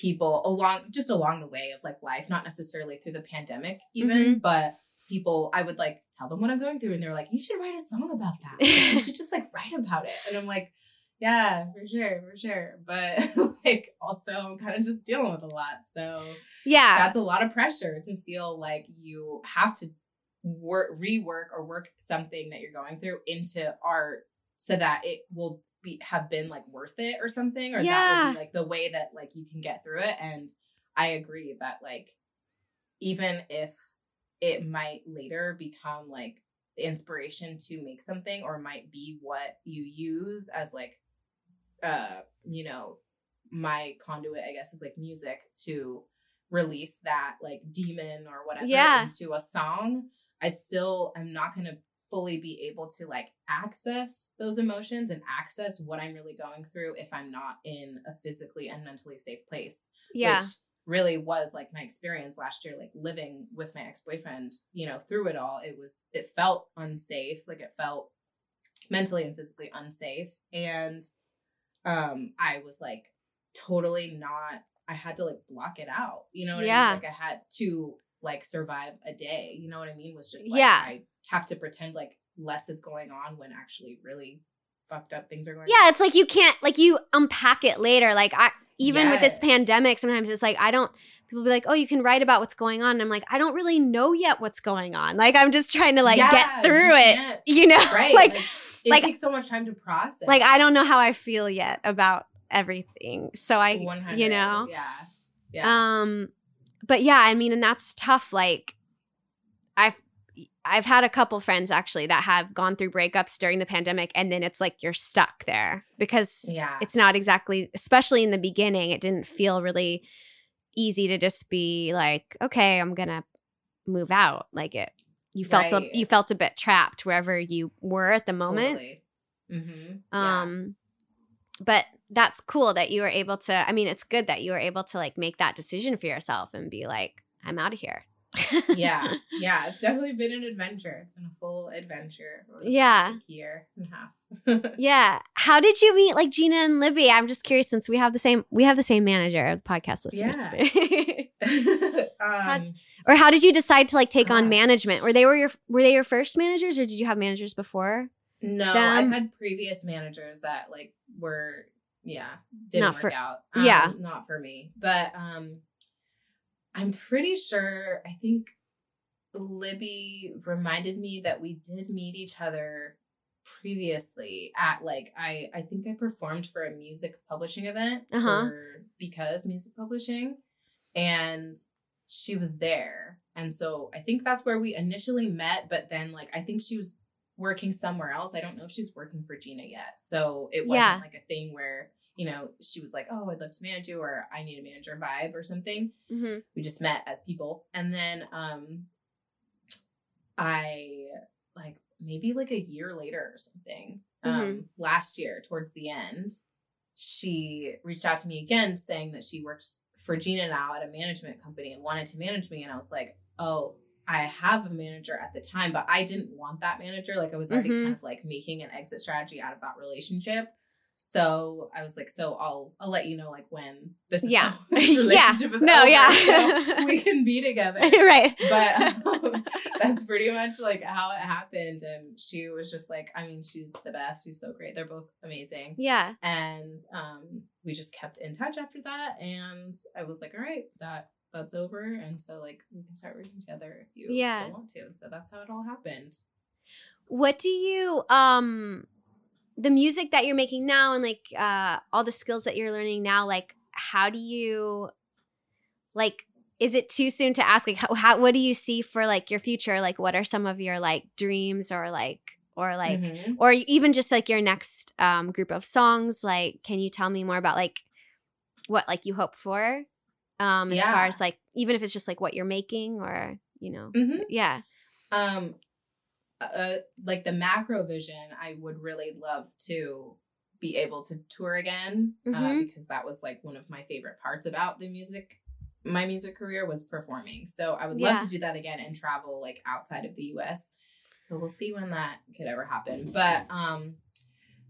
people along just along the way of like life, not necessarily through the pandemic even, mm-hmm. but people I would like tell them what I'm going through and they're like, you should write a song about that. Like, you should just like write about it. And I'm like, yeah, for sure, for sure. But like also I'm kind of just dealing with a lot. So yeah, that's a lot of pressure to feel like you have to work rework or work something that you're going through into art so that it will be have been like worth it or something or yeah. that would be like the way that like you can get through it and i agree that like even if it might later become like the inspiration to make something or might be what you use as like uh you know my conduit i guess is like music to release that like demon or whatever yeah. into a song i still am not going to fully be able to like access those emotions and access what I'm really going through if I'm not in a physically and mentally safe place. Yeah. Which really was like my experience last year, like living with my ex boyfriend, you know, through it all. It was, it felt unsafe. Like it felt mentally and physically unsafe. And um I was like totally not, I had to like block it out. You know yeah. I mean? Like I had to like survive a day. You know what I mean? Was just like, yeah. I have to pretend like less is going on when actually really fucked up things are going yeah, on. it's like you can't like you unpack it later. Like I even yes. with this pandemic, sometimes it's like I don't people be like, "Oh, you can write about what's going on." And I'm like, "I don't really know yet what's going on." Like I'm just trying to like yeah, get through it, you know? Right. like, like it like, takes so much time to process. Like I don't know how I feel yet about everything. So I 100, you know. Yeah. Yeah. Um but yeah, I mean and that's tough like I've I've had a couple friends actually that have gone through breakups during the pandemic and then it's like you're stuck there because yeah. it's not exactly especially in the beginning it didn't feel really easy to just be like okay, I'm going to move out like it you felt right. a, you felt a bit trapped wherever you were at the moment. Totally. Mm-hmm. Um yeah. but that's cool that you were able to I mean it's good that you were able to like make that decision for yourself and be like I'm out of here yeah, yeah, it's definitely been an adventure. It's been a full adventure. Yeah, year and a half. yeah, how did you meet like Gina and Libby? I'm just curious since we have the same we have the same manager, the podcast listeners. Yeah. um, or how did you decide to like take gosh. on management? Were they were your were they your first managers, or did you have managers before? No, them? I've had previous managers that like were yeah didn't not work for, out. Um, yeah, not for me, but um I'm pretty sure, I think Libby reminded me that we did meet each other previously at like I I think I performed for a music publishing event uh-huh. for because music publishing and she was there and so I think that's where we initially met but then like I think she was working somewhere else I don't know if she's working for Gina yet so it wasn't yeah. like a thing where you know, she was like, "Oh, I'd love to manage you," or "I need a manager vibe," or something. Mm-hmm. We just met as people, and then um, I like maybe like a year later or something, um, mm-hmm. last year towards the end, she reached out to me again saying that she works for Gina now at a management company and wanted to manage me. And I was like, oh, I have a manager at the time, but I didn't want that manager. Like I was already Mhm. kind of like making an exit strategy out of that relationship. So I was like, so I'll I'll let you know like when this is Yeah. this yeah. is No, over, yeah. so we can be together. right. But um, that's pretty much like how it happened. And she was just like, I mean, she's the best. She's so great. They're both amazing yeah. and um, we just kept in touch after that and i was like all right that that's over and so like we can start working together if you Yeah. still want to and so that's how it all happened What do you um the music that you're making now and like uh all the skills that you're learning now like how do you like is it too soon to ask like how, how what do you see for like your future like what are some of your like dreams or like or like Mhm. or even just like your next um group of songs like can you tell me more about like what like you hope for um as Yeah. far as like even if it's just like what you're making or you know Mhm. yeah um uh, like the macro vision i would really love to be able to tour again uh, Mhm. because that was like one of my favorite parts about the music my music career was performing so i would love Yeah. to do that again and travel like outside of the us so we'll see when that could ever happen but um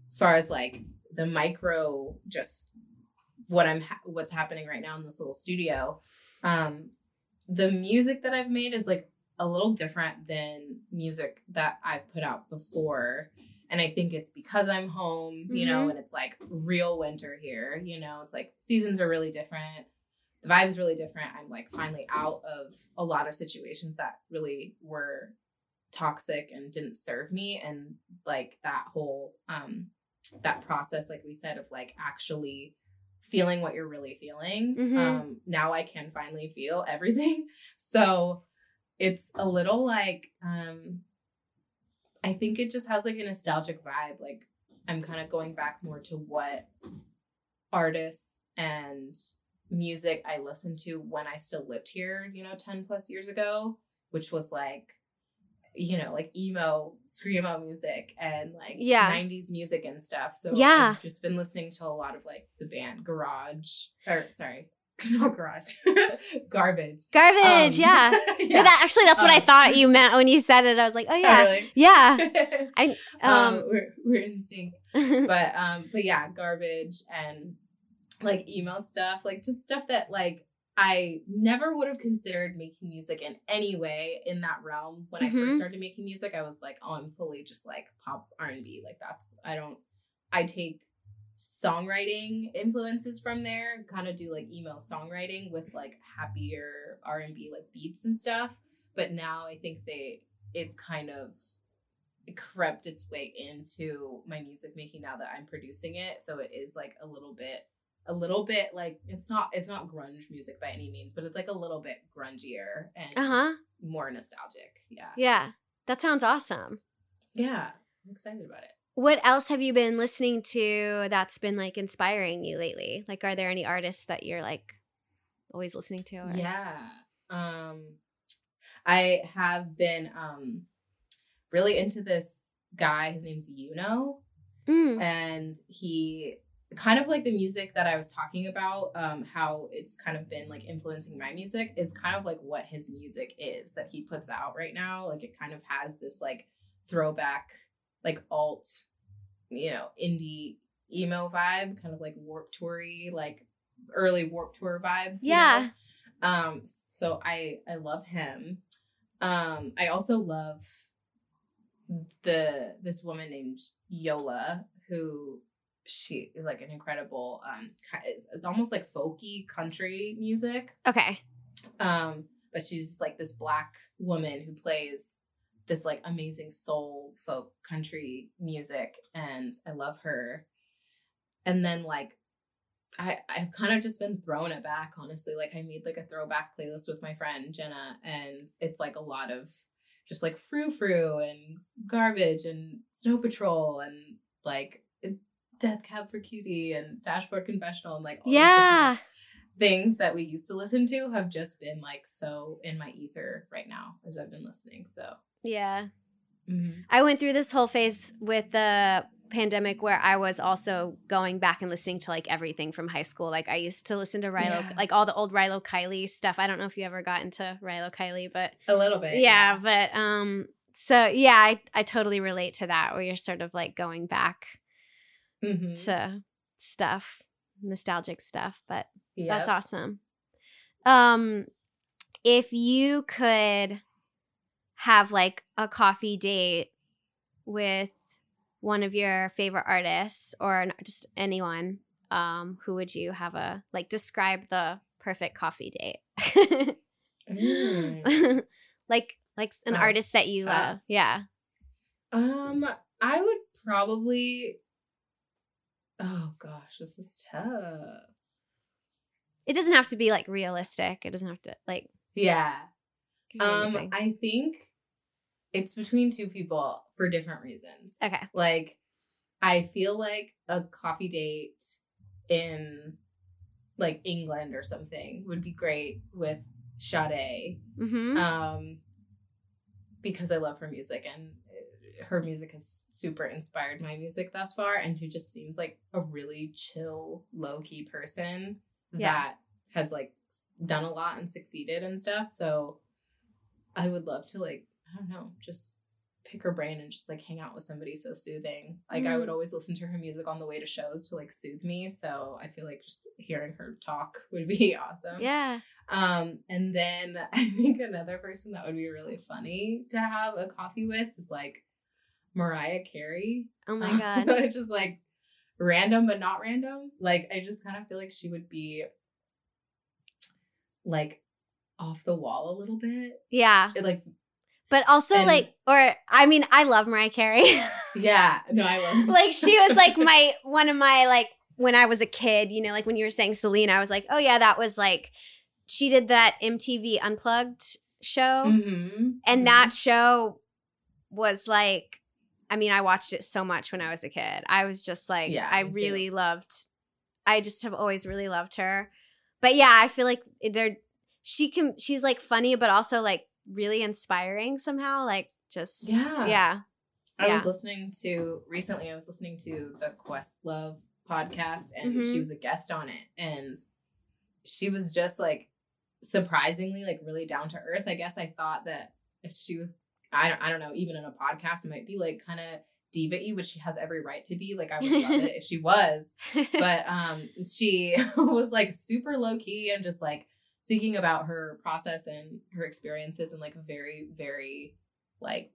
as far as like the micro just what i'm ha- what's happening right now in this little studio um the music that i've made is like a little different than music that I've put out before. And I think it's because I'm home, you know, and it's like real winter here, you know, it's like seasons are really different. The vibe is really different. I'm like finally out of a lot of situations that really were toxic and didn't serve me. And like that whole, um, that process, like we said, of like actually feeling what you're really feeling. Mhm. Um, now I can finally feel everything. So it's a little like um I think it just has like a nostalgic vibe. Like I'm kind of going back more to what artists and music I listened to when I still lived here, you know, 10 plus years ago, which was like you know, like emo, screamo music and like Yeah. 90s music and stuff. So Yeah. I've just been listening to a lot of like the band Garage or sorry, not Garage. Garbage. Garbage, Um, yeah. yeah. No, that actually that's what I Um, thought you meant when you said it. I was like, oh Oh, yeah, really? yeah. I um, um, we're we're in sync. But um, but yeah, garbage and like email stuff, like just stuff that like I never would have considered making music in any way in that realm. When I Mhm. first started making music, I was like, oh, I'm fully just like pop R and B. Like that's I don't I take songwriting influences from there, kind of do like emo songwriting with like happier R and B like beats and stuff. But now I think they it's kind of crept its way into my music making now that I'm producing it. So it is like a little bit a little bit like it's not it's not grunge music by any means, but it's like a little bit grungier and uh huh. more nostalgic. Yeah. Yeah, that sounds awesome. Yeah. I'm excited about it. What else have you been listening to that's been like inspiring you lately? Like, are there any artists that you're like always listening to? Or? Yeah. Um I have been um really into this guy. His name's Yuno. Mm. and he kind of like the music that I was talking about, um, how it's kind of been like influencing my music is kind of like what his music is that he puts out right now. Like it kind of has this like throwback, like alt, you know, indie emo vibe, kind of like warp toury, like early Warped Tour vibes. Yeah. know? Um, so I I love him. Um, I also love the this woman named Yola who she is like an incredible um it's, it's almost like folky country music Okay. um but she's like this black woman who plays this like amazing soul folk country music and I love her and then like I I've kind of just been thrown it back honestly like I made like a throwback playlist with my friend Jenna and it's like a lot of just like frou frou and garbage and snow patrol and like death cab for cutie and dashboard confessional and like all Yeah. things that we used to listen to have just been like so in my ether right now as I've been listening. So Yeah. Mm-hmm. I went through this whole phase with the pandemic where I was also going back and listening to like everything from high school. Like I used to listen to Rilo, yeah. like all the old Rilo Kiley stuff. I don't know if you ever got into Rilo Kiley, but a little bit. Yeah, yeah. but um, so yeah, I I totally relate to that where you're sort of like going back mm-hmm. to stuff, nostalgic stuff. But yep. that's awesome. Um, if you could have like a coffee date with one of your favorite artists or just anyone, um, who would you have a like describe the perfect coffee date? mm. like like an That's artist that you tough. love. Yeah. Um, I would probably Oh gosh, this is tough. It doesn't have to be like realistic. It doesn't have to like Yeah. Um I think it's between two people for different reasons. Okay. Like I feel like a coffee date in like England or something would be great with Sade. Mm-hmm. Um because I love her music and her music has super inspired my music thus far and she just seems like a really chill low-key person yeah. that has like done a lot and succeeded and stuff so i would love to like i don't know just pick her brain and just like hang out with somebody so soothing like mm. i would mm. always listen to her music on the way to shows to like soothe me so i feel like just hearing her talk would be awesome yeah um and then i think another person that would be really funny to have a coffee with is like Mariah Carey. Oh my god. just like random but not random. Like I just kind of feel like she would be like off the wall a little bit. Yeah. It, like but also and, like or I mean I love Mariah Carey. yeah. No, I love like she was like my one of my like when I was a kid, you know, like when you were saying Selena, I was like, "Oh yeah, that was like she did that MTV Unplugged show." Mm-hmm. And mm-hmm. that show was like I mean, I watched it so much when I was a kid. I was just like, yeah, I really too. loved. I just have always really loved her. But yeah, I feel like they're she can she's like funny, but also like really inspiring somehow. Like just yeah, yeah. I yeah. was listening to recently. I was listening to the Questlove podcast, and mm-hmm. she was a guest on it, and she was just like surprisingly like really down to earth. I guess I thought that she was I don't, I don't know, even in a podcast, it might be like kind of diva y, which she has every right to be. Like I would love it if she was. But um she was like super low key and just like speaking about her process and her experiences and like very, very like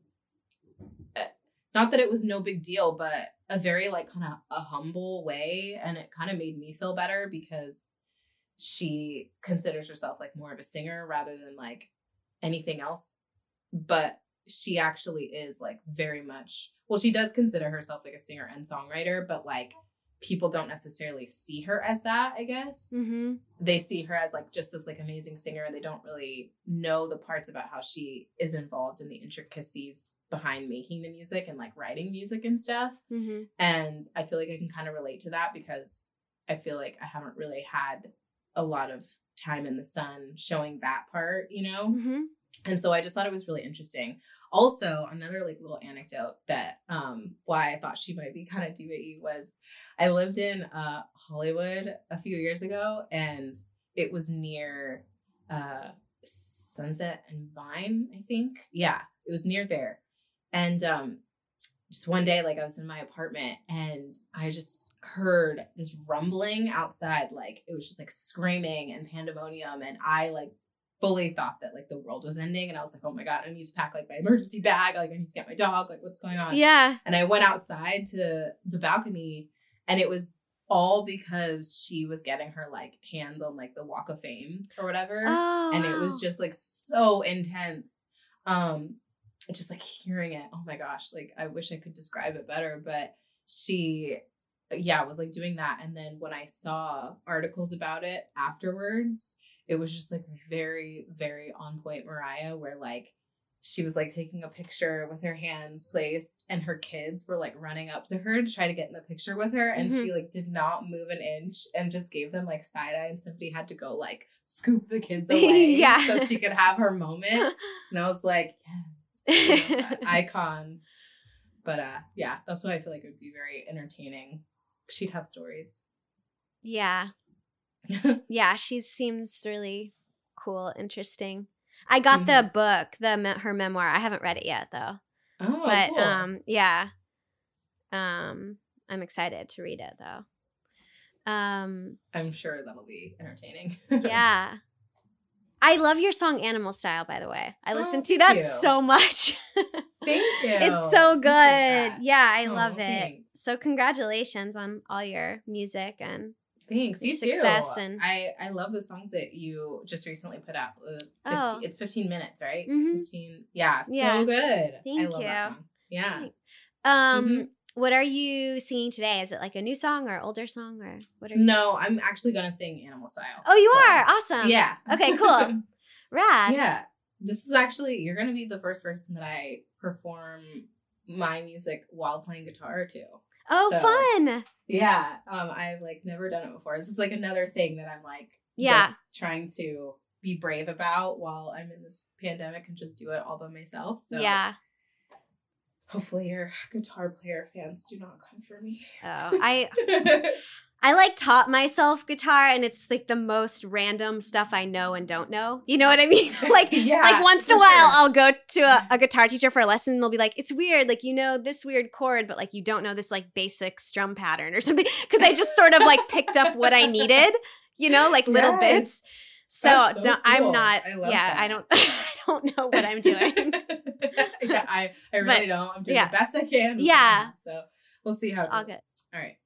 eh, not that it was no big deal, but a very like kind of a humble way. And it kind of made me feel better because she considers herself like more of a singer rather than like anything else. But she actually is like very much well she does consider herself like a singer and songwriter but like people don't necessarily see her as that i guess mm-hmm. they see her as like just this like amazing singer and they don't really know the parts about how she is involved in the intricacies behind making the music and like writing music and stuff mm-hmm. and i feel like i can kind of relate to that because i feel like i haven't really had a lot of time in the sun showing that part you know mm-hmm. And so i just thought it was really interesting also, another like little anecdote that um why I thought she might be kind of diva was I lived in uh Hollywood a few years ago and it was near uh Sunset and Vine, I think. Yeah, it was near there. And um just one day like I was in my apartment and I just heard this rumbling outside like it was just like screaming and pandemonium and I like fully thought that like the world was ending and I was like, oh my God, I need to pack like my emergency bag. Like I need to get my dog. Like what's going on? Yeah. And I went outside to the balcony and it was all because she was getting her like hands on like the walk of fame or whatever. Oh. And it was just like so intense. Um just like hearing it. Oh my gosh. Like I wish I could describe it better, but she yeah, was like doing that. And then when I saw articles about it afterwards, it was just like very, very on point Mariah, where like she was like taking a picture with her hands placed and her kids were like running up to her to try to get in the picture with her and mm-hmm. she like did not move an inch and just gave them like side eye and somebody had to go like scoop the kids away yeah so she could have her moment and i was like yes icon. But uh, yeah, that's why I feel like it would be very entertaining. She'd have stories. Yeah. yeah, she seems really cool, interesting. I got mm-hmm. the book, the her memoir. I haven't read it yet though. Oh, but cool. um, yeah. Um, I'm excited to read it though. Um, I'm sure that'll be entertaining. yeah. I love your song Animal Style, by the way. I oh, listen to that you. so much. thank you. It's so good. Yeah, I oh, love it. Thanks. So congratulations on all your music and Thanks. You success too. and I I love the songs that you just recently put out. 15, oh. It's 15 minutes, right? Mm-hmm. 15. Yeah, so good. Thank I love you. that song. Yeah. Um mm-hmm. what are you singing today? Is it like a new song or older song or what are you No, I'm actually gonna sing Animal Style. Oh, you so. are? Awesome. Yeah. Okay, cool. Rad. Yeah. This is actually you're gonna be the first person that I perform my music while playing guitar to. Oh, so, fun. Yeah. Um, I've like never done it before. This is like another thing that I'm like yeah. just trying to be brave about while I'm in this pandemic and just do it all by myself. So Yeah. Hopefully your guitar player fans do not come for me. Oh, I I like taught myself guitar and it's like the most random stuff I know and don't know. You know what I mean? like yeah, like once in a while sure. I'll go to a, a, guitar teacher for a lesson and they'll be like, it's weird, like you know this weird chord, but like you don't know this like basic strum pattern or something. Cause I just sort of like picked up what I needed, you know, like little yes. bits. So, so cool. I'm not I yeah, that. I don't I don't know what I'm doing. yeah, I, I really but, don't. I'm doing yeah. the best I can. Yeah. So we'll see how it's all good. All right.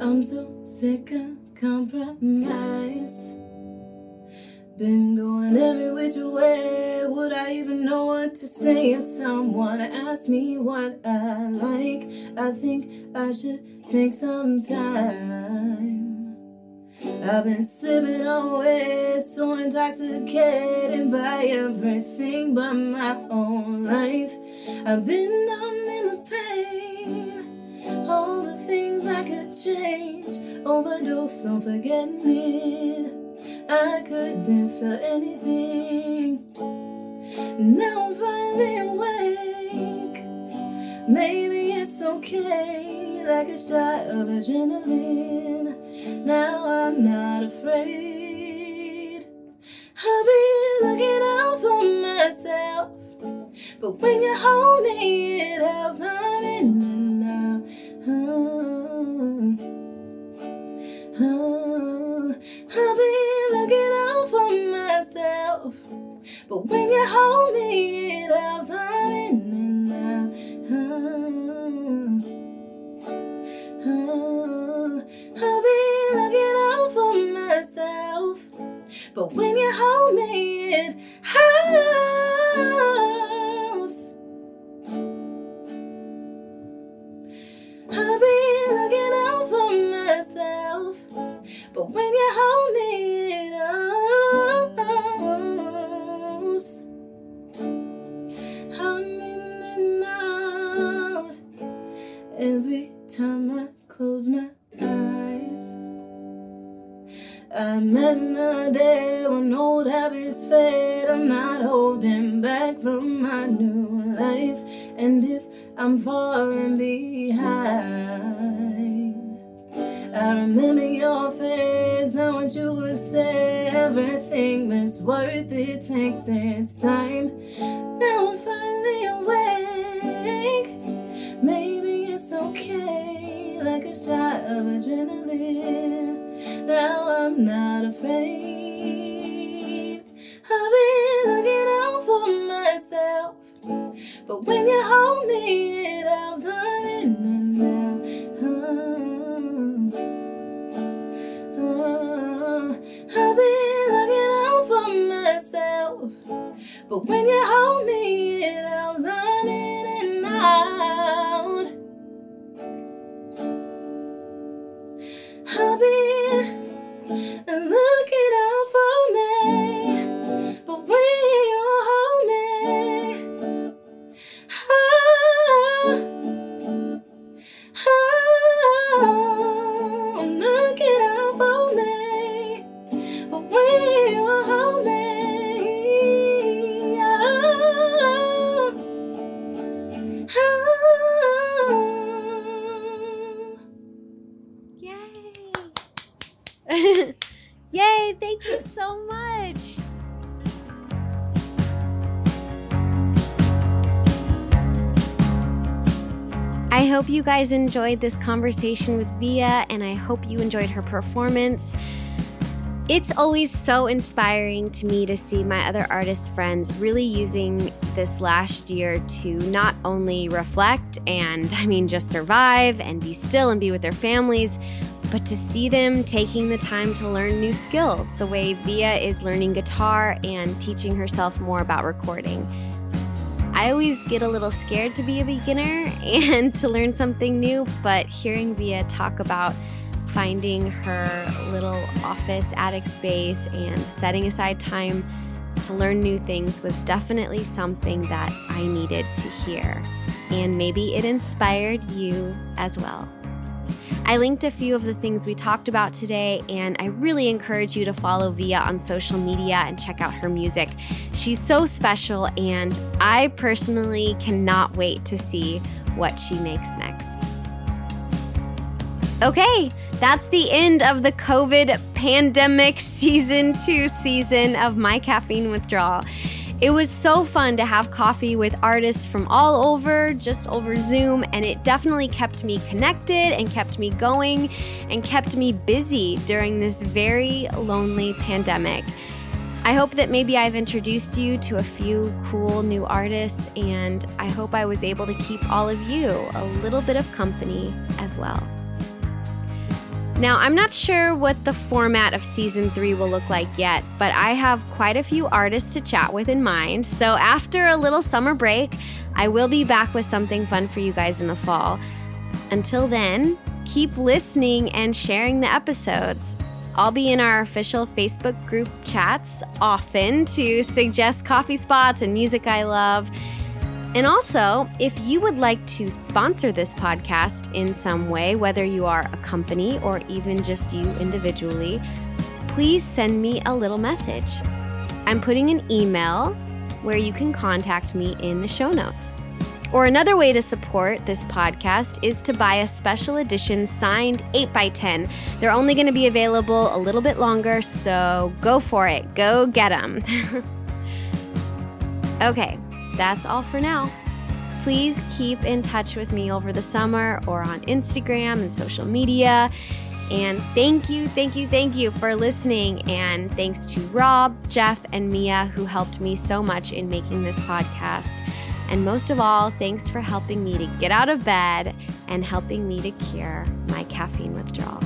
I'm so sick of compromise. Been going every which way. Would I even know what to say if someone asked me what I like? I think I should take some time. I've been slipping away, so intoxicated by everything but my own life. I've been numb could change, overdose on forgetting. I couldn't feel anything. Now I'm finally awake. Maybe it's okay, like a shot of adrenaline. Now I'm not afraid. I'll be looking out for myself. But when you hold me, it helps. I'm in and out. But when you hold me, it helps. I'm in and out. Oh, I'll be looking out for myself. But when you hold me, it helps. I'll be looking out for myself. But when you hold me, time I close my eyes, I imagine a day when old habits fade. I'm not holding back from my new life. And if I'm falling behind. I remember your face and what you would say. Everything that's worth it takes its time. Now I'm finally awake. Maybe it's okay, like a shot of adrenaline. Now I'm not afraid. I've been looking out for myself. But when you hold me, it helps I'm in and out. Oh, oh, I'll be looking out for myself. But when you hold me, it helps guys enjoyed this conversation with VIAA, and I hope you enjoyed her performance. It's always so inspiring to me to see my other artist friends really using this last year to not only reflect and, I mean, just survive and be still and be with their families, but to see them taking the time to learn new skills, the way VIAA is learning guitar and teaching herself more about recording. I always get a little scared to be a beginner and to learn something new, but hearing VIAA talk about finding her little office attic space and setting aside time to learn new things was definitely something that I needed to hear. And maybe it inspired you as well. I linked a few of the things we talked about today, and I really encourage you to follow VIAA on social media and check out her music. She's so special, and I personally cannot wait to see what she makes next. Okay, that's the end of the COVID pandemic season two season of My Caffeine Withdrawal. It was so fun to have coffee with artists from all over, just over Zoom, and it definitely kept me connected and kept me going and kept me busy during this very lonely pandemic. I hope that maybe I've introduced you to a few cool new artists, and I hope I was able to keep all of you a little bit of company as well. Now, I'm not sure what the format of season three will look like yet, but I have quite a few artists to chat with in mind. So, after a little summer break, I will be back with something fun for you guys in the fall. Until then, keep listening and sharing the episodes. I'll be in our official Facebook group chats often to suggest coffee spots and music I love. And also, if you would like to sponsor this podcast in some way, whether you are a company or even just you individually, please send me a little message. I'm putting an email where you can contact me in the show notes. Or another way to support this podcast is to buy a special edition signed 8x10. They're only going to be available a little bit longer, so go for it. Go get them. okay, that's all for now. Please keep in touch with me over the summer or on Instagram and social media. And thank you, thank you, thank you for listening. And thanks to Rob, Jeff, and Mia, who helped me so much in making this podcast. And most of all, thanks for helping me to get out of bed and helping me to cure my caffeine withdrawal.